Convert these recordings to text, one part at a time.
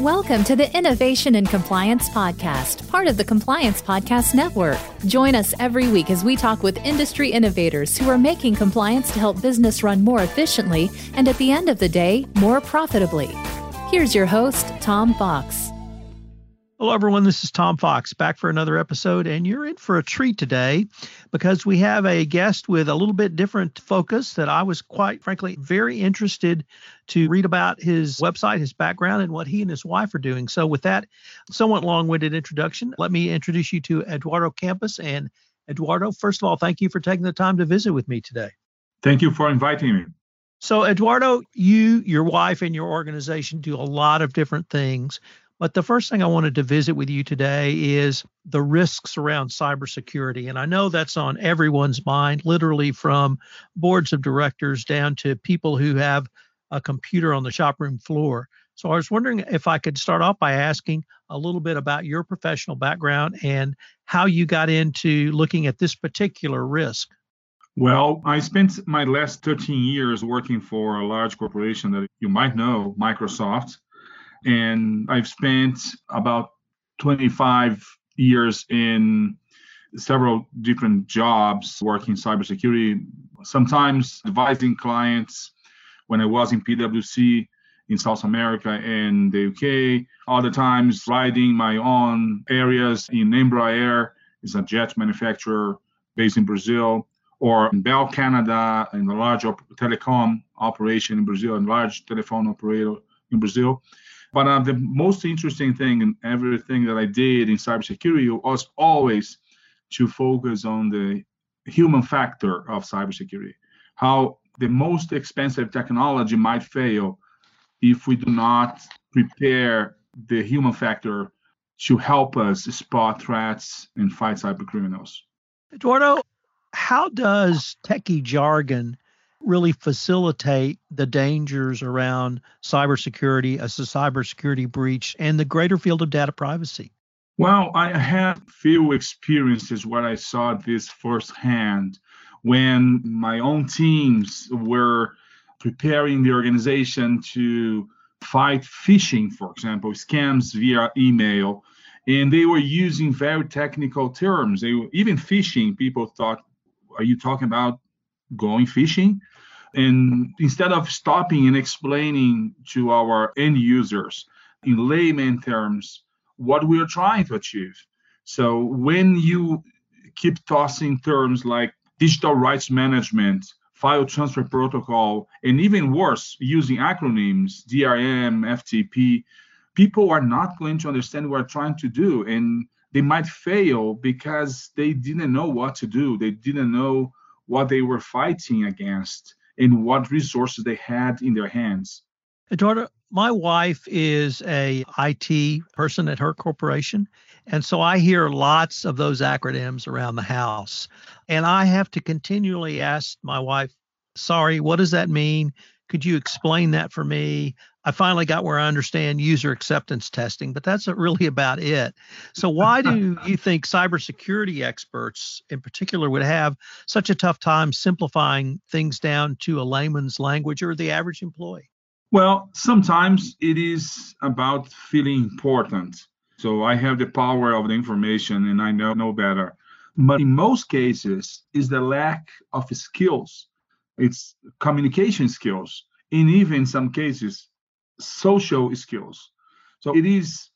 Welcome to the Innovation and Compliance Podcast, part of the Compliance Podcast Network. Join us every week as we talk with industry innovators who are making compliance to help business run more efficiently and at the end of the day, more profitably. Here's your host, Tom Fox. Hello, everyone. This is Tom Fox back for another episode, and you're in for a treat today because we have a guest with a little bit different focus that I was quite frankly very interested to read about his website, his background, and what he and his wife are doing. So, with that somewhat long winded introduction, let me introduce you to Eduardo Campos. And Eduardo, first of all, thank you for taking the time to visit with me today. Thank you for inviting me. So, Eduardo, you, your wife, and your organization do a lot of different things. But the first thing I wanted to visit with you today is the risks around cybersecurity. And I know that's on everyone's mind, literally from boards of directors down to people who have a computer on the shop room floor. So I was wondering if I could start off by asking a little bit about your professional background and how you got into looking at this particular risk. Well, I spent my last 13 years working for a large corporation that you might know, Microsoft and I've spent about 25 years in several different jobs working cybersecurity, sometimes advising clients when I was in PwC in South America and the UK, other times riding my own areas in Embraer, is a jet manufacturer based in Brazil, or in Bell Canada, in a large op- telecom operation in Brazil, a large telephone operator in Brazil. But uh, the most interesting thing in everything that I did in cybersecurity was always to focus on the human factor of cybersecurity. How the most expensive technology might fail if we do not prepare the human factor to help us spot threats and fight cyber criminals. Eduardo, how does techie jargon really facilitate the dangers around cybersecurity as a cybersecurity breach and the greater field of data privacy? Well, I had few experiences where I saw this firsthand when my own teams were preparing the organization to fight phishing, for example, scams via email. And they were using very technical terms. They were, even phishing, people thought, are you talking about going fishing? And instead of stopping and explaining to our end users in layman terms what we are trying to achieve. So when you keep tossing terms like digital rights management, file transfer protocol, and even worse, using acronyms, DRM, FTP, people are not going to understand what we're trying to do. And they might fail because they didn't know what to do. They didn't know what they were fighting against and what resources they had in their hands. Eduardo, my wife is a IT person at her corporation, and so I hear lots of those acronyms around the house. And I have to continually ask my wife, "Sorry, what does that mean? Could you explain that for me?" I finally got where I understand user acceptance testing, but that's really about it. So, why do you think cybersecurity experts in particular would have such a tough time simplifying things down to a layman's language or the average employee? Well, sometimes it is about feeling important. So, I have the power of the information and I know, know better. But in most cases, is the lack of skills. It's communication skills. And even in some cases, social skills. So it is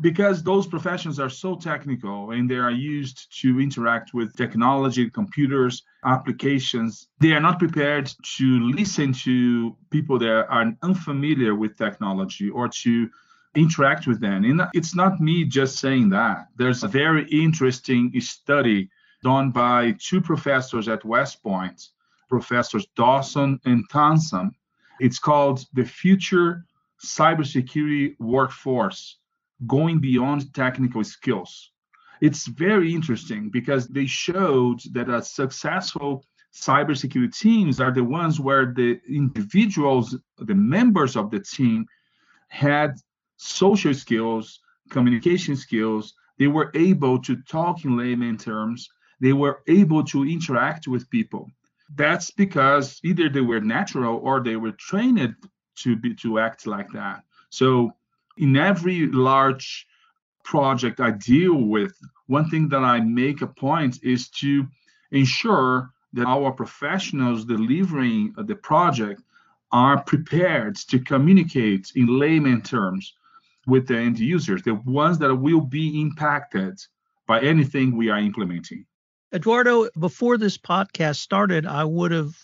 because those professions are so technical and they are used to interact with technology, computers, applications, they are not prepared to listen to people that are unfamiliar with technology or to interact with them. And it's not me just saying that. There's a very interesting study done by two professors at West Point, Professors Dawson and Thomson. It's called The Future cybersecurity workforce going beyond technical skills. It's very interesting because they showed that a successful cybersecurity teams are the ones where the individuals, the members of the team, had social skills, communication skills. They were able to talk in layman terms. They were able to interact with people. That's because either they were natural or they were trained to be to act like that. So In every large project I deal with, one thing that I make a point is to ensure that our professionals delivering the project are prepared to communicate in layman terms with the end users, the ones that will be impacted by anything we are implementing. Eduardo, before this podcast started, I would have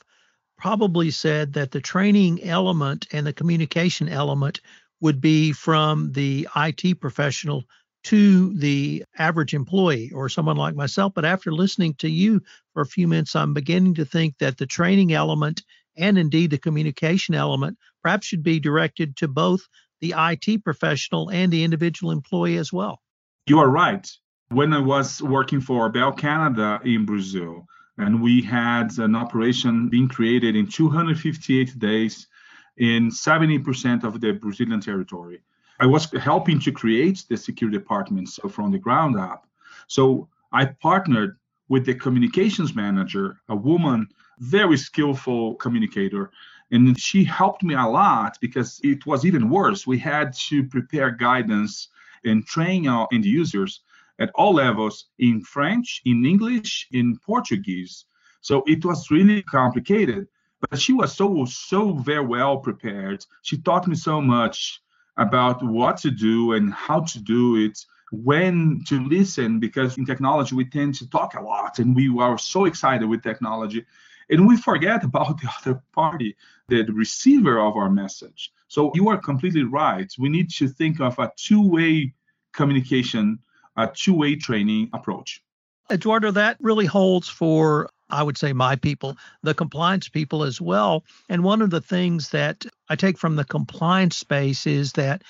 probably said that the training element and the communication element would be from the IT professional to the average employee or someone like myself. But after listening to you for a few minutes, I'm beginning to think that the training element and indeed the communication element perhaps should be directed to both the IT professional and the individual employee as well. You are right. When I was working for Bell Canada in Brazil, and we had an operation being created in 258 days in 70% of the Brazilian territory. I was helping to create the security department so from the ground up. So I partnered with the communications manager, a woman, very skillful communicator, and she helped me a lot because it was even worse. We had to prepare guidance and train our end users at all levels in French, in English, in Portuguese. So it was really complicated. But she was so, so very well prepared. She taught me so much about what to do and how to do it, when to listen, because in technology we tend to talk a lot and we are so excited with technology. And we forget about the other party, the, receiver of our message. So you are completely right. We need to think of a two way communication, a two way training approach. Eduardo, that really holds for I would say my people, the compliance people as well. And one of the things that I take from the compliance space is that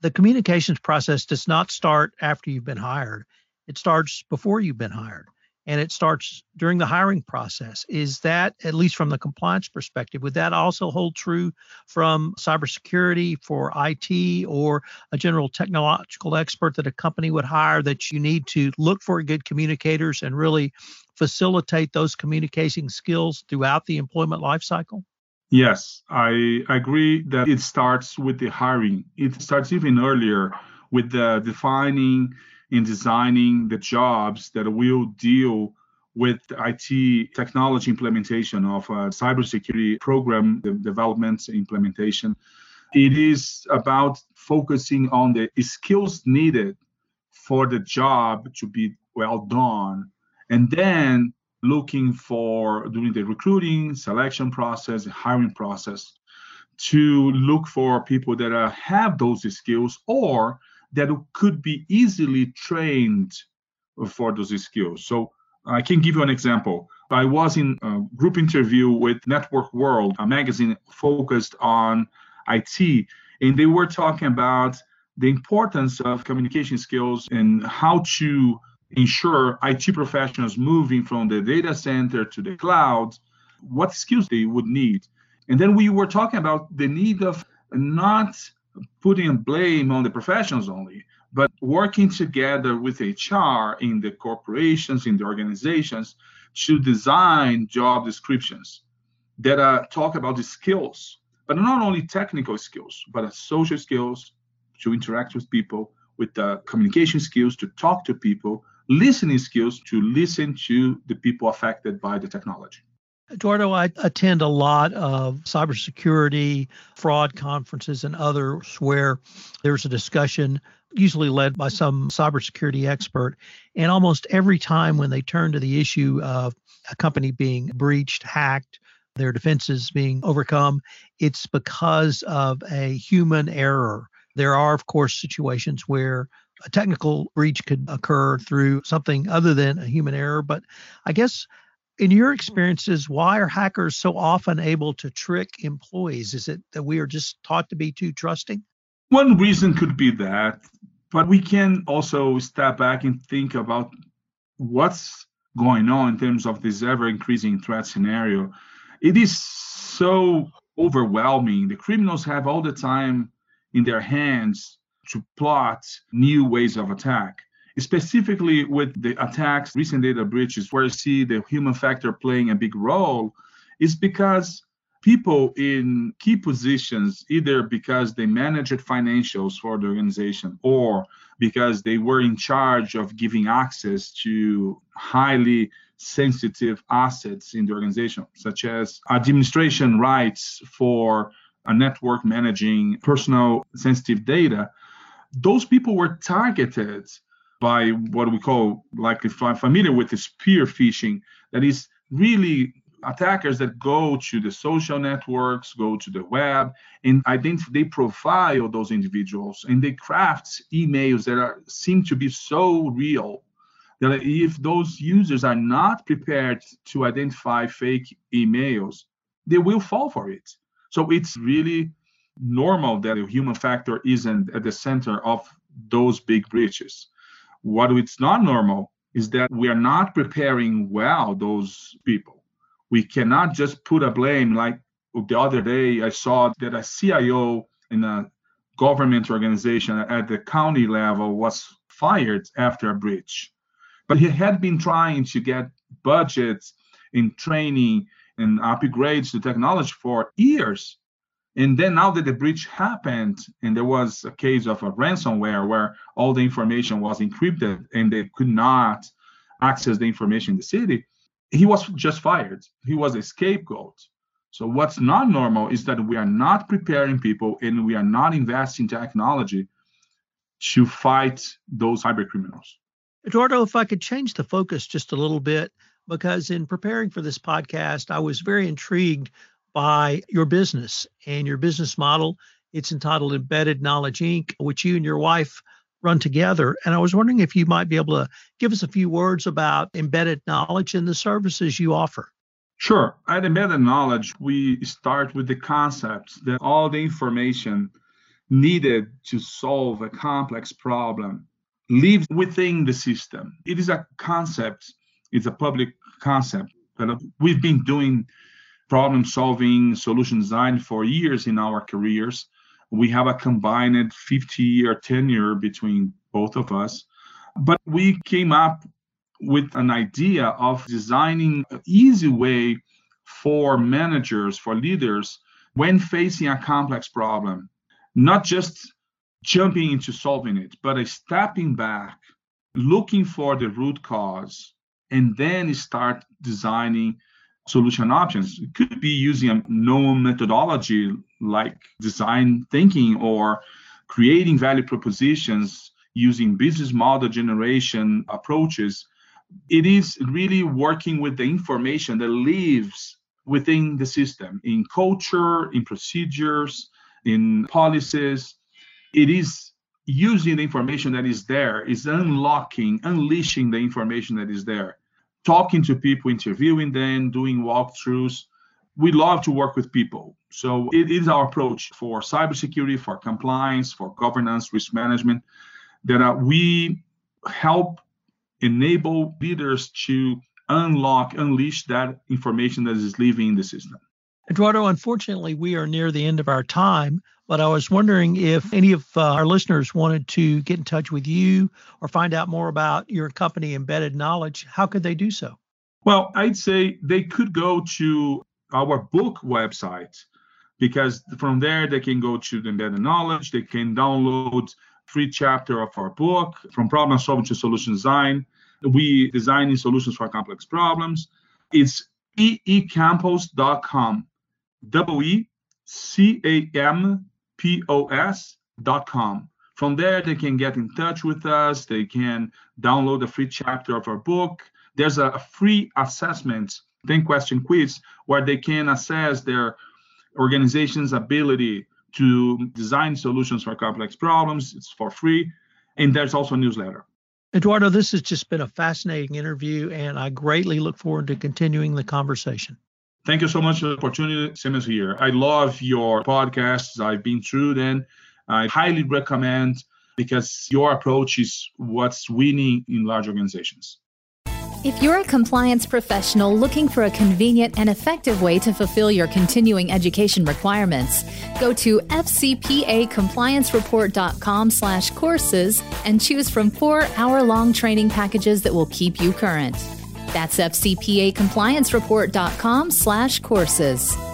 the communications process does not start after you've been hired. It starts before you've been hired and it starts during the hiring process. Is that, at least from the compliance perspective, would that also hold true from cybersecurity for IT or a general technological expert that a company would hire that you need to look for good communicators and really facilitate those communication skills throughout the employment lifecycle? Yes, I agree that it starts with the hiring. It starts even earlier with the defining in designing the jobs that will deal with IT technology implementation of a cybersecurity program the development implementation. It is about focusing on the skills needed for the job to be well done, and then looking for during the recruiting, selection process, hiring process to look for people that uh, have those skills or that could be easily trained for those skills. So I can give you an example. I was in a group interview with Network World, a magazine focused on IT, and they were talking about the importance of communication skills and how to ensure IT professionals moving from the data center to the cloud, what skills they would need. And then we were talking about the need of not putting blame on the professionals only, but working together with HR in the corporations, in the organizations to design job descriptions that uh, talk about the skills, but not only technical skills, but social skills to interact with people, with the communication skills to talk to people, listening skills to listen to the people affected by the technology. Eduardo, I attend a lot of cybersecurity, fraud conferences, and others where there's a discussion, usually led by some cybersecurity expert. And almost every time when they turn to the issue of a company being breached, hacked, their defenses being overcome, it's because of a human error. There are, of course, situations where a technical breach could occur through something other than a human error. But I guess in your experiences, why are hackers so often able to trick employees? Is it that we are just taught to be too trusting? One reason could be that, but we can also step back and think about what's going on in terms of this ever increasing threat scenario. It is so overwhelming. The criminals have all the time in their hands to plot new ways of attack specifically with the attacks, recent data breaches, where you see the human factor playing a big role, is because people in key positions, either because they managed financials for the organization or because they were in charge of giving access to highly sensitive assets in the organization, such as administration rights for a network managing personal sensitive data, those people were targeted by what we call, likely familiar with, the spear phishing. That is really attackers that go to the social networks, go to the web, and identify, they profile those individuals and they craft emails that are, seem to be so real that if those users are not prepared to identify fake emails, they will fall for it. So it's really normal that the human factor isn't at the center of those big breaches. What it's not normal is that we are not preparing well those people. We cannot just put a blame like the other day I saw that a CIO in a government organization at the county level was fired after a breach. But he had been trying to get budgets in training and upgrades to technology for years. And then now that the breach happened, and there was a case of a ransomware where all the information was encrypted and they could not access the information in the city, he was just fired. He was a scapegoat. So what's not normal is that we are not preparing people and we are not investing technology to fight those cyber criminals. Eduardo, if I could change the focus just a little bit, because in preparing for this podcast, I was very intrigued by your business and your business model. It's entitled Embedded Knowledge Inc., which you and your wife run together. And I was wondering if you might be able to give us a few words about embedded knowledge and the services you offer. Sure. At Embedded Knowledge, we start with the concept that all the information needed to solve a complex problem lives within the system. It is a concept, it's a public concept. But we've been doing problem solving, solution design for years in our careers. We have a combined 50 year tenure between both of us. But we came up with an idea of designing an easy way for managers, for leaders, when facing a complex problem, not just jumping into solving it, but a stepping back, looking for the root cause, and then start designing solution options. It could be using a known methodology like design thinking or creating value propositions using business model generation approaches. It is really working with the information that lives within the system in culture, in procedures, in policies. It is using the information that is there, is unlocking, unleashing the information that is there talking to people, interviewing them, doing walkthroughs. We love to work with people. So it is our approach for cybersecurity, for compliance, for governance, risk management, that uh, we help enable leaders to unlock, unleash that information that is living in the system. Eduardo, unfortunately, we are near the end of our time, but I was wondering if any of uh, our listeners wanted to get in touch with you or find out more about your company, Embedded Knowledge, how could they do so? Well, I'd say they could go to our book website because from there they can go to the Embedded Knowledge, they can download free chapter of our book from problem solving to solution design. We designing solutions for complex problems. It's eecampos.com W E C A M P O S dot com. From there, they can get in touch with us. They can download a free chapter of our book. There's a free assessment, 10 question quiz, where they can assess their organization's ability to design solutions for complex problems. It's for free. And there's also a newsletter. Eduardo, this has just been a fascinating interview, and I greatly look forward to continuing the conversation. Thank you so much for the opportunity. Simmons here. I love your podcasts. I've been through them. I highly recommend because your approach is what's winning in large organizations. If you're a compliance professional looking for a convenient and effective way to fulfill your continuing education requirements, go to fcpacompliancereport.com slash courses and choose from four hour-long training packages that will keep you current. That's fcpacompliancereport.com slash courses.